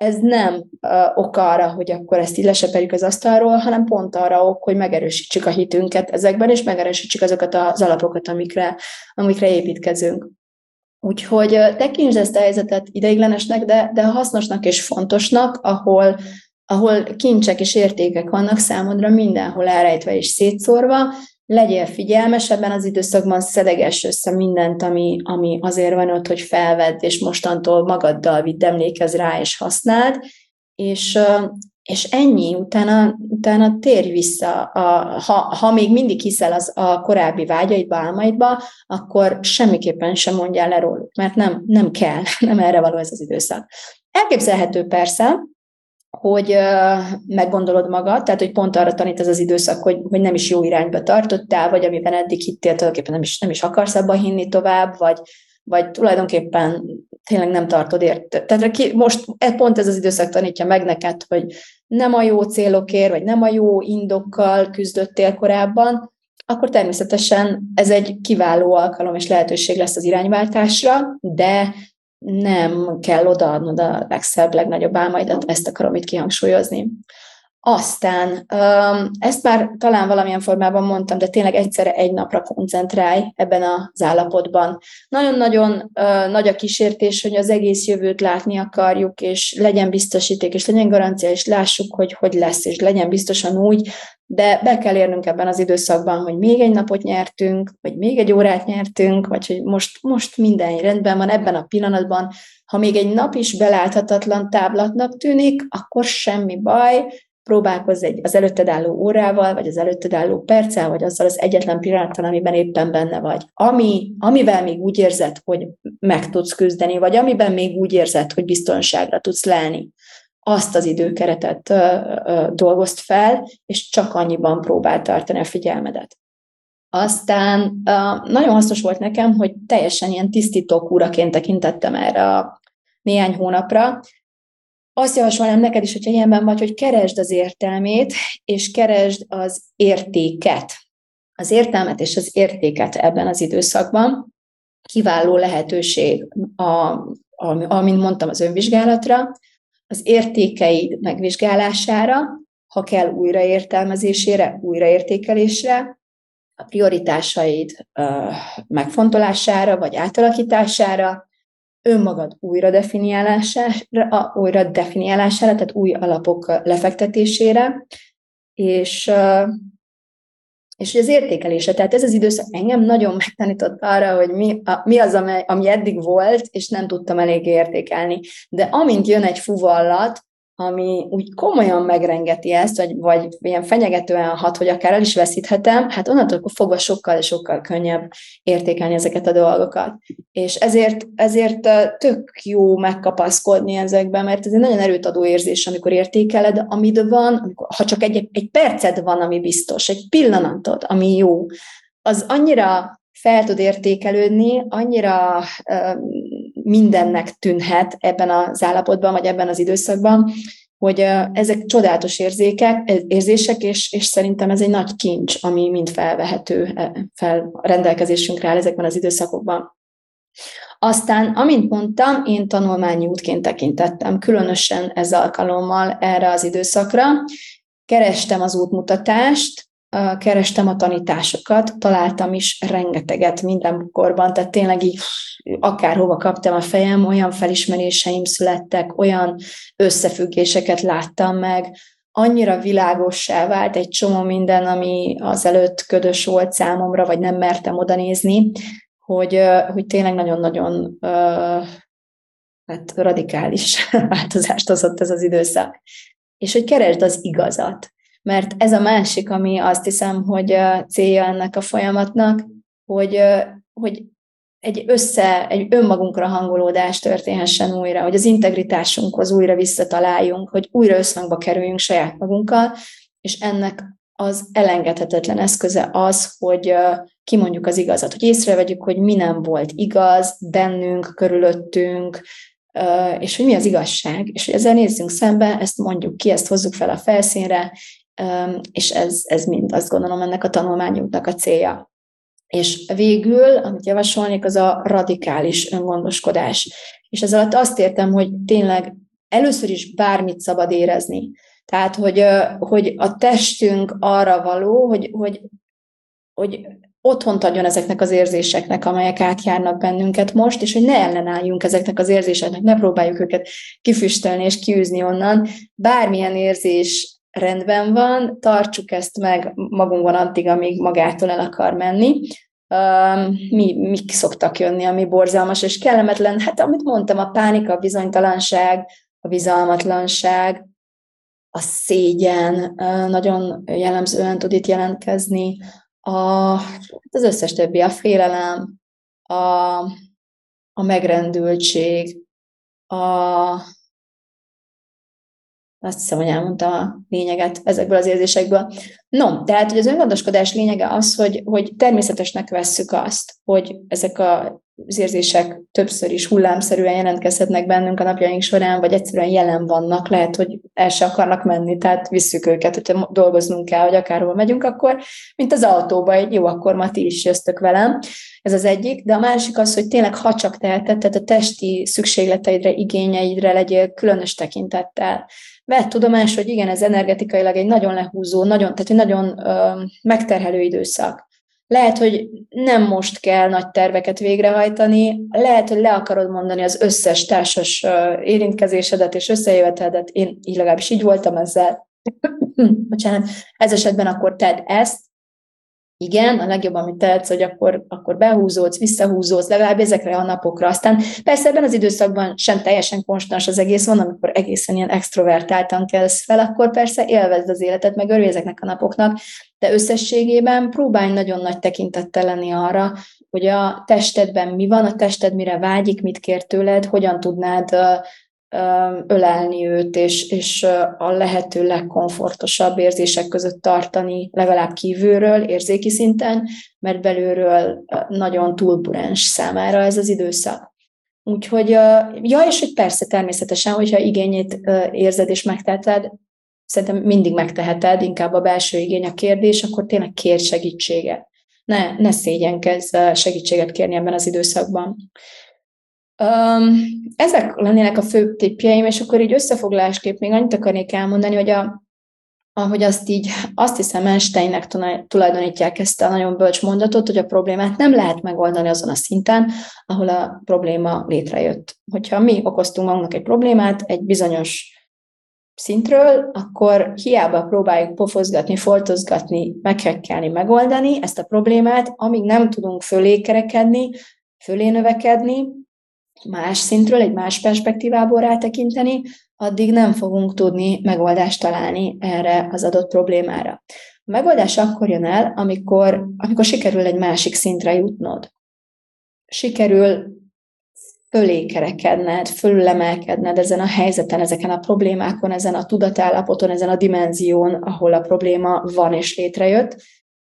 S1: ez nem uh, ok arra, hogy akkor ezt így lesepeljük az asztalról, hanem pont arra ok, hogy megerősítsük a hitünket ezekben, és megerősítsük azokat az alapokat, amikre, amikre építkezünk. Úgyhogy tekintsd ezt a helyzetet ideiglenesnek, de, de hasznosnak és fontosnak, ahol, ahol kincsek és értékek vannak számodra mindenhol elrejtve és szétszórva, legyél figyelmes ebben az időszakban, szedeges össze mindent, ami, ami azért van ott, hogy felvedd, és mostantól magaddal vidd, emlékezz rá, és használd, és, és ennyi, utána, utána térj vissza. A, ha, ha még mindig hiszel az a korábbi vágyaidba, álmaidba, akkor semmiképpen sem mondjál le róluk, mert nem, nem kell, nem erre való ez az időszak. Elképzelhető persze, hogy meggondolod magad, tehát hogy pont arra tanít ez az időszak, hogy, hogy nem is jó irányba tartottál, vagy amiben eddig hittél, tulajdonképpen nem is, nem is akarsz abban hinni tovább, vagy, vagy tulajdonképpen tényleg nem tartod ért. Tehát ki, most e, pont ez az időszak tanítja meg neked, hogy nem a jó célokért, vagy nem a jó indokkal küzdöttél korábban, akkor természetesen ez egy kiváló alkalom és lehetőség lesz az irányváltásra, de nem kell odaadnod a legszebb, legnagyobb álmaidat, ezt akarom itt kihangsúlyozni. Aztán, ezt már talán valamilyen formában mondtam, de tényleg egyszerre egy napra koncentrálj ebben az állapotban. Nagyon-nagyon nagy a kísértés, hogy az egész jövőt látni akarjuk, és legyen biztosíték, és legyen garancia, és lássuk, hogy hogy lesz, és legyen biztosan úgy, de be kell érnünk ebben az időszakban, hogy még egy napot nyertünk, vagy még egy órát nyertünk, vagy hogy most, most minden rendben van ebben a pillanatban. Ha még egy nap is beláthatatlan táblatnak tűnik, akkor semmi baj, próbálkozz egy, az előtted álló órával, vagy az előtted álló perccel, vagy azzal az egyetlen pillanattal, amiben éppen benne vagy. Ami, amivel még úgy érzed, hogy meg tudsz küzdeni, vagy amiben még úgy érzed, hogy biztonságra tudsz lelni, azt az időkeretet ö, ö, dolgozt fel, és csak annyiban próbál tartani a figyelmedet. Aztán ö, nagyon hasznos volt nekem, hogy teljesen ilyen tisztító kúraként tekintettem erre a néhány hónapra, azt javasolnám neked is, hogyha ilyenben vagy, hogy keresd az értelmét, és keresd az értéket. Az értelmet és az értéket ebben az időszakban kiváló lehetőség, a, a, amint mondtam, az önvizsgálatra, az értékeid megvizsgálására, ha kell újraértelmezésére, újraértékelésre, a prioritásaid uh, megfontolására vagy átalakítására, önmagad újra definiálására, újra definiálására, tehát új alapok lefektetésére, és, És az értékelése, tehát ez az időszak engem nagyon megtanított arra, hogy mi, a, mi az, ami, ami eddig volt, és nem tudtam elég értékelni. De amint jön egy fuvallat, ami úgy komolyan megrengeti ezt, vagy, vagy ilyen fenyegetően hat, hogy akár el is veszíthetem, hát onnantól fogva sokkal, sokkal könnyebb értékelni ezeket a dolgokat. És ezért, ezért tök jó megkapaszkodni ezekben, mert ez egy nagyon erőtadó érzés, amikor értékeled, amit van, amikor, ha csak egy, egy perced van, ami biztos, egy pillanatod, ami jó, az annyira fel tud értékelődni, annyira mindennek tűnhet ebben az állapotban, vagy ebben az időszakban, hogy ezek csodálatos érzékek, érzések, és, és szerintem ez egy nagy kincs, ami mind felvehető, fel rendelkezésünkre áll ezekben az időszakokban. Aztán, amint mondtam, én tanulmányi útként tekintettem, különösen ez alkalommal erre az időszakra. Kerestem az útmutatást, kerestem a tanításokat, találtam is rengeteget minden korban, tehát tényleg így akárhova kaptam a fejem, olyan felismeréseim születtek, olyan összefüggéseket láttam meg, annyira világossá vált egy csomó minden, ami azelőtt ködös volt számomra, vagy nem mertem oda nézni, hogy, hogy tényleg nagyon-nagyon hát radikális változást hozott ez az időszak. És hogy keresd az igazat. Mert ez a másik, ami azt hiszem, hogy célja ennek a folyamatnak, hogy, hogy egy össze, egy önmagunkra hangolódás történhessen újra, hogy az integritásunkhoz újra visszataláljunk, hogy újra összhangba kerüljünk saját magunkkal, és ennek az elengedhetetlen eszköze az, hogy kimondjuk az igazat, hogy észrevegyük, hogy mi nem volt igaz bennünk, körülöttünk, és hogy mi az igazság, és hogy ezzel nézzünk szembe, ezt mondjuk ki, ezt hozzuk fel a felszínre, és ez, ez mind azt gondolom ennek a tanulmányunknak a célja. És végül, amit javasolnék, az a radikális öngondoskodás. És ez alatt azt értem, hogy tényleg először is bármit szabad érezni. Tehát, hogy, hogy a testünk arra való, hogy, hogy, hogy otthont adjon ezeknek az érzéseknek, amelyek átjárnak bennünket most, és hogy ne ellenálljunk ezeknek az érzéseknek, ne próbáljuk őket kifüstölni és kiűzni onnan. Bármilyen érzés rendben van, tartsuk ezt meg magunkban addig, amíg magától el akar menni. Uh, mi, mik szoktak jönni, ami borzalmas és kellemetlen? Hát amit mondtam, a pánika, a bizonytalanság, a bizalmatlanság, a szégyen nagyon jellemzően tud itt jelentkezni, a, az összes többi, a félelem, a, a megrendültség, a, azt hiszem, hogy elmondtam a lényeget ezekből az érzésekből. No, tehát hogy az öngondoskodás lényege az, hogy, hogy természetesnek vesszük azt, hogy ezek a az érzések többször is hullámszerűen jelentkezhetnek bennünk a napjaink során, vagy egyszerűen jelen vannak, lehet, hogy el se akarnak menni, tehát visszük őket, hogyha dolgoznunk kell, hogy akárhol megyünk, akkor, mint az autóba, egy jó, akkor ma ti is jöztök velem. Ez az egyik, de a másik az, hogy tényleg ha csak teheted, tehát a testi szükségleteidre, igényeidre legyél különös tekintettel vett tudomás, hogy igen, ez energetikailag egy nagyon lehúzó, nagyon, tehát egy nagyon ö, megterhelő időszak. Lehet, hogy nem most kell nagy terveket végrehajtani, lehet, hogy le akarod mondani az összes társas érintkezésedet és összejövetedet. Én így legalábbis így voltam ezzel. Bocsánat, ez esetben akkor tedd ezt, igen, a legjobb, amit tehetsz, hogy akkor, akkor behúzódsz, visszahúzódsz, legalább ezekre a napokra. Aztán persze ebben az időszakban sem teljesen konstans az egész van, amikor egészen ilyen extrovertáltan kelsz fel, akkor persze élvezd az életet, meg örülj ezeknek a napoknak, de összességében próbálj nagyon nagy tekintettel lenni arra, hogy a testedben mi van, a tested mire vágyik, mit kér tőled, hogyan tudnád ölelni őt, és, és a lehető legkomfortosabb érzések között tartani, legalább kívülről, érzéki szinten, mert belülről nagyon túlburens számára ez az időszak. Úgyhogy, ja, és hogy persze természetesen, hogyha igényét érzed és megteheted, szerintem mindig megteheted, inkább a belső igény a kérdés, akkor tényleg kér segítséget. Ne, ne szégyenkezz segítséget kérni ebben az időszakban. Um, ezek lennének a fő tippjeim, és akkor így összefoglalásképp még annyit akarnék elmondani, hogy a, ahogy azt így, azt hiszem Einsteinnek tulajdonítják ezt a nagyon bölcs mondatot, hogy a problémát nem lehet megoldani azon a szinten, ahol a probléma létrejött. Hogyha mi okoztunk magunknak egy problémát, egy bizonyos szintről, akkor hiába próbáljuk pofozgatni, foltozgatni, meghekkelni, megoldani ezt a problémát, amíg nem tudunk fölé kerekedni, fölé növekedni, más szintről, egy más perspektívából rátekinteni, addig nem fogunk tudni megoldást találni erre az adott problémára. A megoldás akkor jön el, amikor, amikor sikerül egy másik szintre jutnod. Sikerül fölé kerekedned, fölülemelkedned ezen a helyzeten, ezeken a problémákon, ezen a tudatállapoton, ezen a dimenzión, ahol a probléma van és létrejött,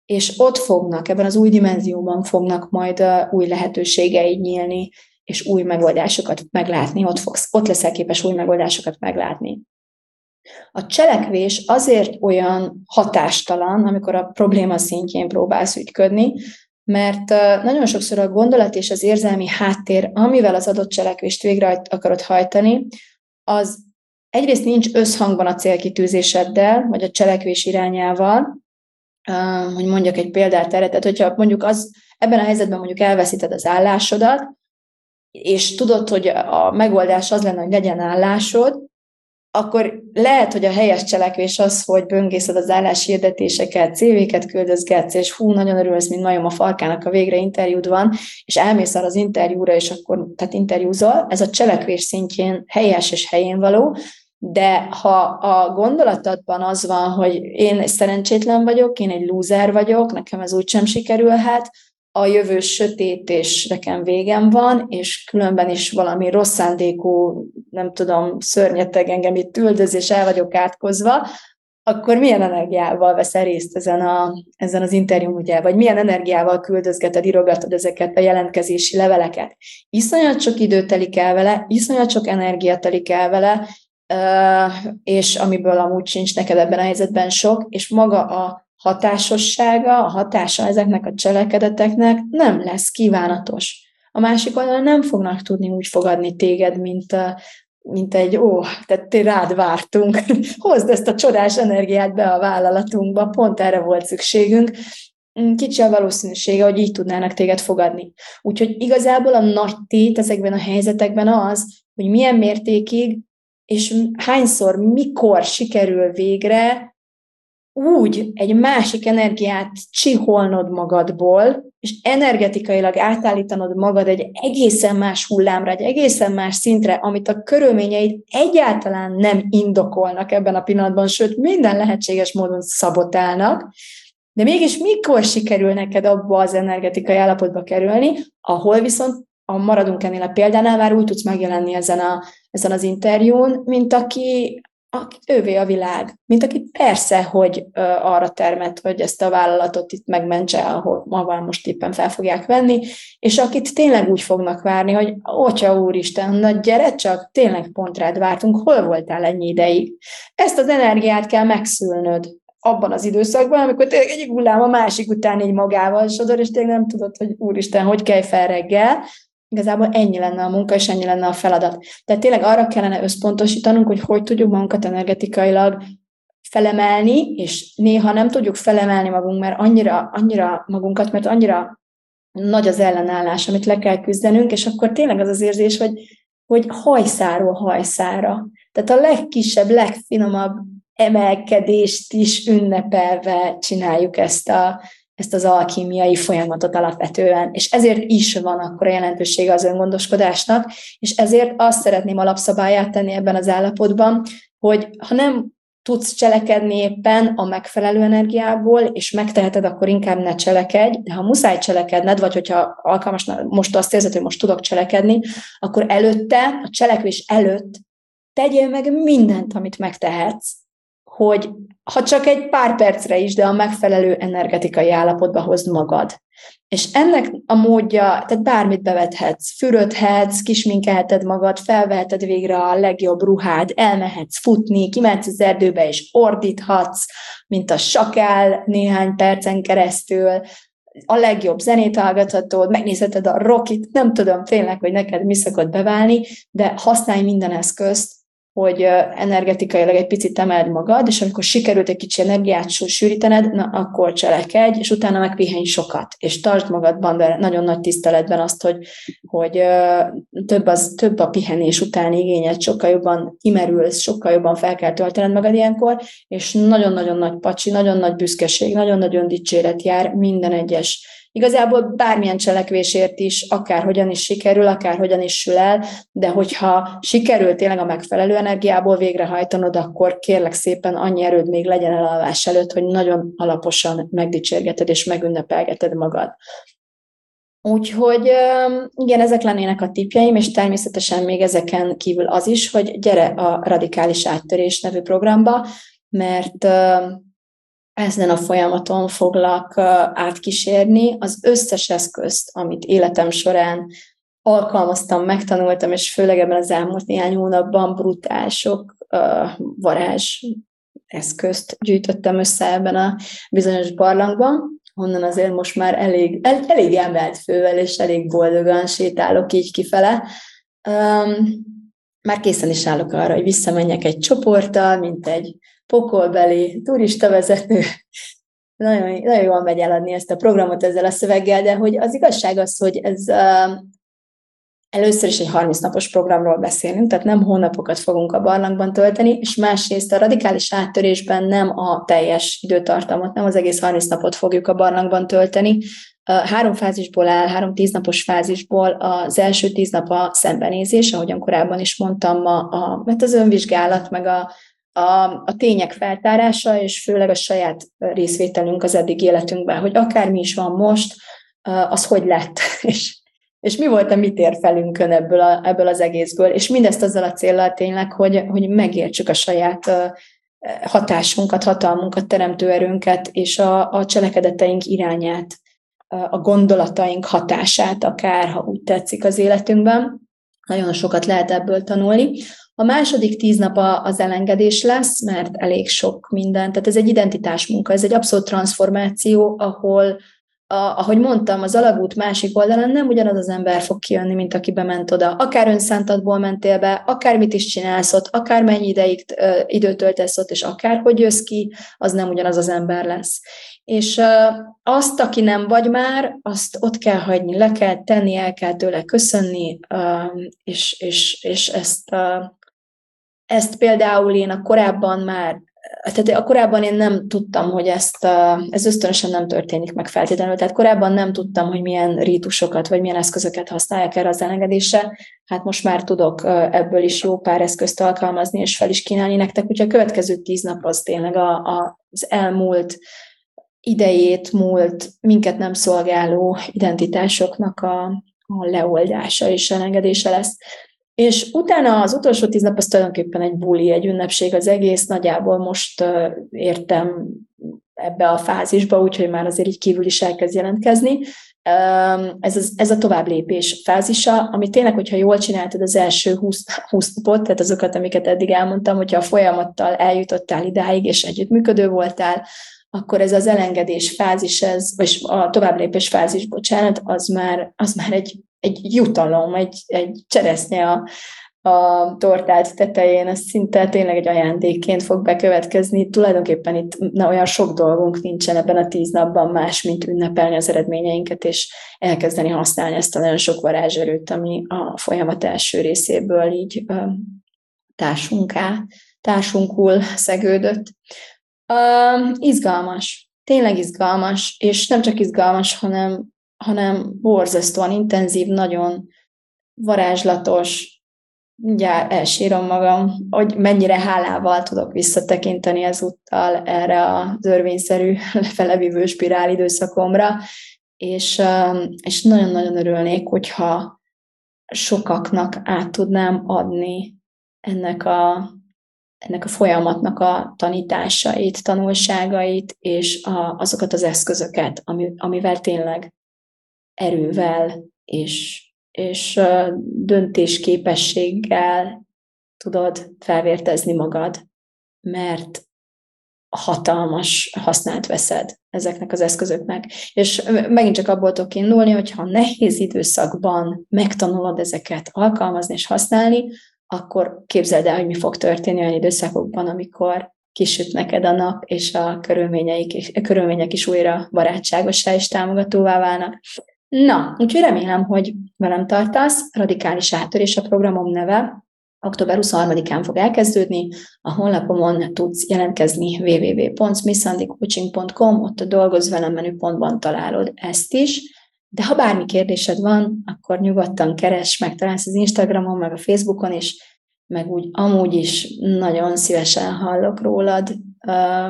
S1: és ott fognak, ebben az új dimenzióban fognak majd új lehetőségei nyílni, és új megoldásokat meglátni, ott, fogsz, ott leszel képes új megoldásokat meglátni. A cselekvés azért olyan hatástalan, amikor a probléma szintjén próbálsz ügyködni, mert nagyon sokszor a gondolat és az érzelmi háttér, amivel az adott cselekvést végre akarod hajtani, az egyrészt nincs összhangban a célkitűzéseddel, vagy a cselekvés irányával, hogy mondjak egy példát erre, tehát hogyha mondjuk az, ebben a helyzetben mondjuk elveszíted az állásodat, és tudod, hogy a megoldás az lenne, hogy legyen állásod, akkor lehet, hogy a helyes cselekvés az, hogy böngészed az álláshirdetéseket, CV-ket küldözgetsz, és hú, nagyon örülsz, mint majom a farkának, a végre interjúd van, és elmész arra az interjúra, és akkor tehát interjúzol. Ez a cselekvés szintjén helyes és helyén való, de ha a gondolatodban az van, hogy én szerencsétlen vagyok, én egy lúzer vagyok, nekem ez úgysem sikerülhet, a jövő sötét, és nekem végem van, és különben is valami rossz szándékú, nem tudom, szörnyeteg engem itt üldöz, és el vagyok átkozva, akkor milyen energiával veszel részt ezen, a, ezen az interjún, ugye, vagy milyen energiával küldözgeted, írogatod ezeket a jelentkezési leveleket. Iszonyat sok idő telik el vele, iszonyat sok energia telik el vele, és amiből amúgy sincs neked ebben a helyzetben sok, és maga a hatásossága, a hatása ezeknek a cselekedeteknek nem lesz kívánatos. A másik oldalon nem fognak tudni úgy fogadni téged, mint, mint egy, ó, tehát ti rád vártunk, hozd ezt a csodás energiát be a vállalatunkba, pont erre volt szükségünk, kicsi a valószínűsége, hogy így tudnának téged fogadni. Úgyhogy igazából a nagy tét ezekben a helyzetekben az, hogy milyen mértékig és hányszor, mikor sikerül végre úgy egy másik energiát csiholnod magadból, és energetikailag átállítanod magad egy egészen más hullámra, egy egészen más szintre, amit a körülményeid egyáltalán nem indokolnak ebben a pillanatban, sőt, minden lehetséges módon szabotálnak, de mégis mikor sikerül neked abba az energetikai állapotba kerülni, ahol viszont a maradunk ennél a példánál, már úgy tudsz megjelenni ezen, a, ezen az interjún, mint aki aki ővé a világ, mint aki persze, hogy arra termet, hogy ezt a vállalatot itt megmentse, ahol ma most éppen fel fogják venni, és akit tényleg úgy fognak várni, hogy Otya úristen, na gyere csak, tényleg pont rád vártunk, hol voltál ennyi ideig? Ezt az energiát kell megszülnöd abban az időszakban, amikor tényleg egyik hullám a másik után így magával sodor, és tényleg nem tudod, hogy úristen, hogy kell fel reggel, Igazából ennyi lenne a munka, és ennyi lenne a feladat. Tehát tényleg arra kellene összpontosítanunk, hogy hogy tudjuk magunkat energetikailag felemelni, és néha nem tudjuk felemelni magunk, mert annyira, annyira magunkat, mert annyira nagy az ellenállás, amit le kell küzdenünk, és akkor tényleg az az érzés, hogy, hogy hajszáról hajszára. Tehát a legkisebb, legfinomabb emelkedést is ünnepelve csináljuk ezt a, ezt az alkímiai folyamatot alapvetően, és ezért is van akkor a jelentősége az öngondoskodásnak, és ezért azt szeretném alapszabályát tenni ebben az állapotban, hogy ha nem tudsz cselekedni éppen a megfelelő energiából, és megteheted, akkor inkább ne cselekedj, de ha muszáj cselekedned, vagy hogyha alkalmas, most azt érzed, hogy most tudok cselekedni, akkor előtte, a cselekvés előtt tegyél meg mindent, amit megtehetsz, hogy ha csak egy pár percre is, de a megfelelő energetikai állapotba hozd magad. És ennek a módja, tehát bármit bevethetsz, fürödhetsz, kisminkelheted magad, felveheted végre a legjobb ruhád, elmehetsz futni, kimehetsz az erdőbe és ordíthatsz, mint a sakál néhány percen keresztül, a legjobb zenét hallgathatod, megnézheted a rockit, nem tudom tényleg, hogy neked mi szokott beválni, de használj minden eszközt, hogy energetikailag egy picit emeld magad, és amikor sikerült egy kicsi energiát sűrítened, na akkor cselekedj, és utána meg pihenj sokat, és tartsd magadban, de nagyon nagy tiszteletben azt, hogy, hogy több, az, több a pihenés utáni igényed, sokkal jobban kimerülsz, sokkal jobban fel kell töltened magad ilyenkor, és nagyon-nagyon nagy pacsi, nagyon nagy büszkeség, nagyon-nagyon dicséret jár minden egyes Igazából bármilyen cselekvésért is, akárhogyan is sikerül, akárhogyan is sül el, de hogyha sikerül tényleg a megfelelő energiából végrehajtanod, akkor kérlek szépen annyi erőd még legyen elalvás előtt, hogy nagyon alaposan megdicsérgeted és megünnepelgeted magad. Úgyhogy igen, ezek lennének a tipjeim, és természetesen még ezeken kívül az is, hogy gyere a Radikális Áttörés nevű programba, mert ezen a folyamaton foglak átkísérni az összes eszközt, amit életem során alkalmaztam, megtanultam, és főleg ebben az elmúlt néhány hónapban brutál sok varázs eszközt gyűjtöttem össze ebben a bizonyos barlangban, onnan azért most már elég, el, elég emelt fővel, és elég boldogan sétálok így kifele. Um, már készen is állok arra, hogy visszamenjek egy csoporttal, mint egy pokolbeli turista vezető, nagyon, nagyon jól megy eladni ezt a programot ezzel a szöveggel, de hogy az igazság az, hogy ez először is egy 30 napos programról beszélünk, tehát nem hónapokat fogunk a barlangban tölteni, és másrészt a radikális áttörésben nem a teljes időtartamot, nem az egész 30 napot fogjuk a barlangban tölteni, Három fázisból áll, három tíznapos fázisból. Az első tíz nap a szembenézés, ahogyan korábban is mondtam, a, a, mert az önvizsgálat, meg a, a, a tények feltárása, és főleg a saját részvételünk az eddig életünkben, hogy akármi is van most, az hogy lett, és, és mi volt a mit ér felünkön ebből, a, ebből az egészből, és mindezt azzal a célral tényleg, hogy, hogy megértsük a saját hatásunkat, hatalmunkat, teremtőerőnket, és a, a cselekedeteink irányát, a gondolataink hatását, akár, ha úgy tetszik az életünkben. Nagyon sokat lehet ebből tanulni. A második tíz nap az elengedés lesz, mert elég sok minden. Tehát ez egy identitásmunka, ez egy abszolút transformáció, ahol, a, ahogy mondtam, az alagút másik oldalán nem ugyanaz az ember fog kijönni, mint aki bement oda. Akár önszántadból mentél be, akár mit is csinálsz ott, akár mennyi ideig ö, időt töltesz ott, és akár hogy jössz ki, az nem ugyanaz az ember lesz. És azt, aki nem vagy már, azt ott kell hagyni, le kell tenni, el kell tőle köszönni, és, és, és ezt ezt például én a korábban már, tehát a korábban én nem tudtam, hogy ezt, ez ösztönösen nem történik meg feltétlenül, tehát korábban nem tudtam, hogy milyen rítusokat, vagy milyen eszközöket használják erre az elengedésre, hát most már tudok ebből is jó pár eszközt alkalmazni, és fel is kínálni nektek, úgyhogy a következő tíz nap az tényleg a, a, az elmúlt idejét, múlt, minket nem szolgáló identitásoknak a, a leoldása és elengedése lesz. És utána az utolsó tíz nap az tulajdonképpen egy buli, egy ünnepség az egész, nagyjából most értem ebbe a fázisba, úgyhogy már azért így kívül is elkezd jelentkezni. Ez, az, ez a tovább lépés fázisa, ami tényleg, hogyha jól csináltad az első 20, 20 napot, tehát azokat, amiket eddig elmondtam, hogyha a folyamattal eljutottál idáig, és együttműködő voltál, akkor ez az elengedés fázis, ez, vagy a továbblépés fázis, bocsánat, az már, az már egy, egy jutalom, egy, egy cseresznye a, a tortát tetején, ez szinte tényleg egy ajándékként fog bekövetkezni. Tulajdonképpen itt na, olyan sok dolgunk nincsen ebben a tíz napban más, mint ünnepelni az eredményeinket, és elkezdeni használni ezt a nagyon sok varázserőt, ami a folyamat első részéből így társunká, társunkul szegődött. Uh, izgalmas. Tényleg izgalmas, és nem csak izgalmas, hanem, hanem borzasztóan intenzív, nagyon varázslatos, mindjárt elsírom magam, hogy mennyire hálával tudok visszatekinteni ezúttal erre az örvényszerű lefelevívő spirál időszakomra, és, és nagyon-nagyon örülnék, hogyha sokaknak át tudnám adni ennek a ennek a folyamatnak a tanításait, tanulságait, és a, azokat az eszközöket, ami, amivel tényleg erővel és, és döntésképességgel tudod felvértezni magad, mert hatalmas hasznát veszed ezeknek az eszközöknek. És megint csak abból tudok indulni, hogyha nehéz időszakban megtanulod ezeket alkalmazni és használni, akkor képzeld el, hogy mi fog történni olyan időszakokban, amikor kisüt neked a nap, és a körülményeik, a körülmények is újra barátságosá és támogatóvá válnak. Na, úgyhogy remélem, hogy velem tartasz. Radikális áttörés a programom neve. Október 23-án fog elkezdődni. A honlapomon tudsz jelentkezni www.smithsandycoaching.com, ott a Dolgozz velem menüpontban találod ezt is. De ha bármi kérdésed van, akkor nyugodtan keres, megtalálsz az Instagramon, meg a Facebookon is, meg úgy amúgy is nagyon szívesen hallok rólad,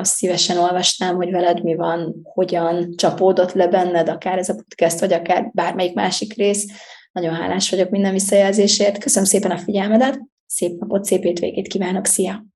S1: szívesen olvasnám, hogy veled mi van, hogyan csapódott le benned, akár ez a podcast, vagy akár bármelyik másik rész. Nagyon hálás vagyok minden visszajelzésért. Köszönöm szépen a figyelmedet, szép napot, szép étvégét kívánok, szia!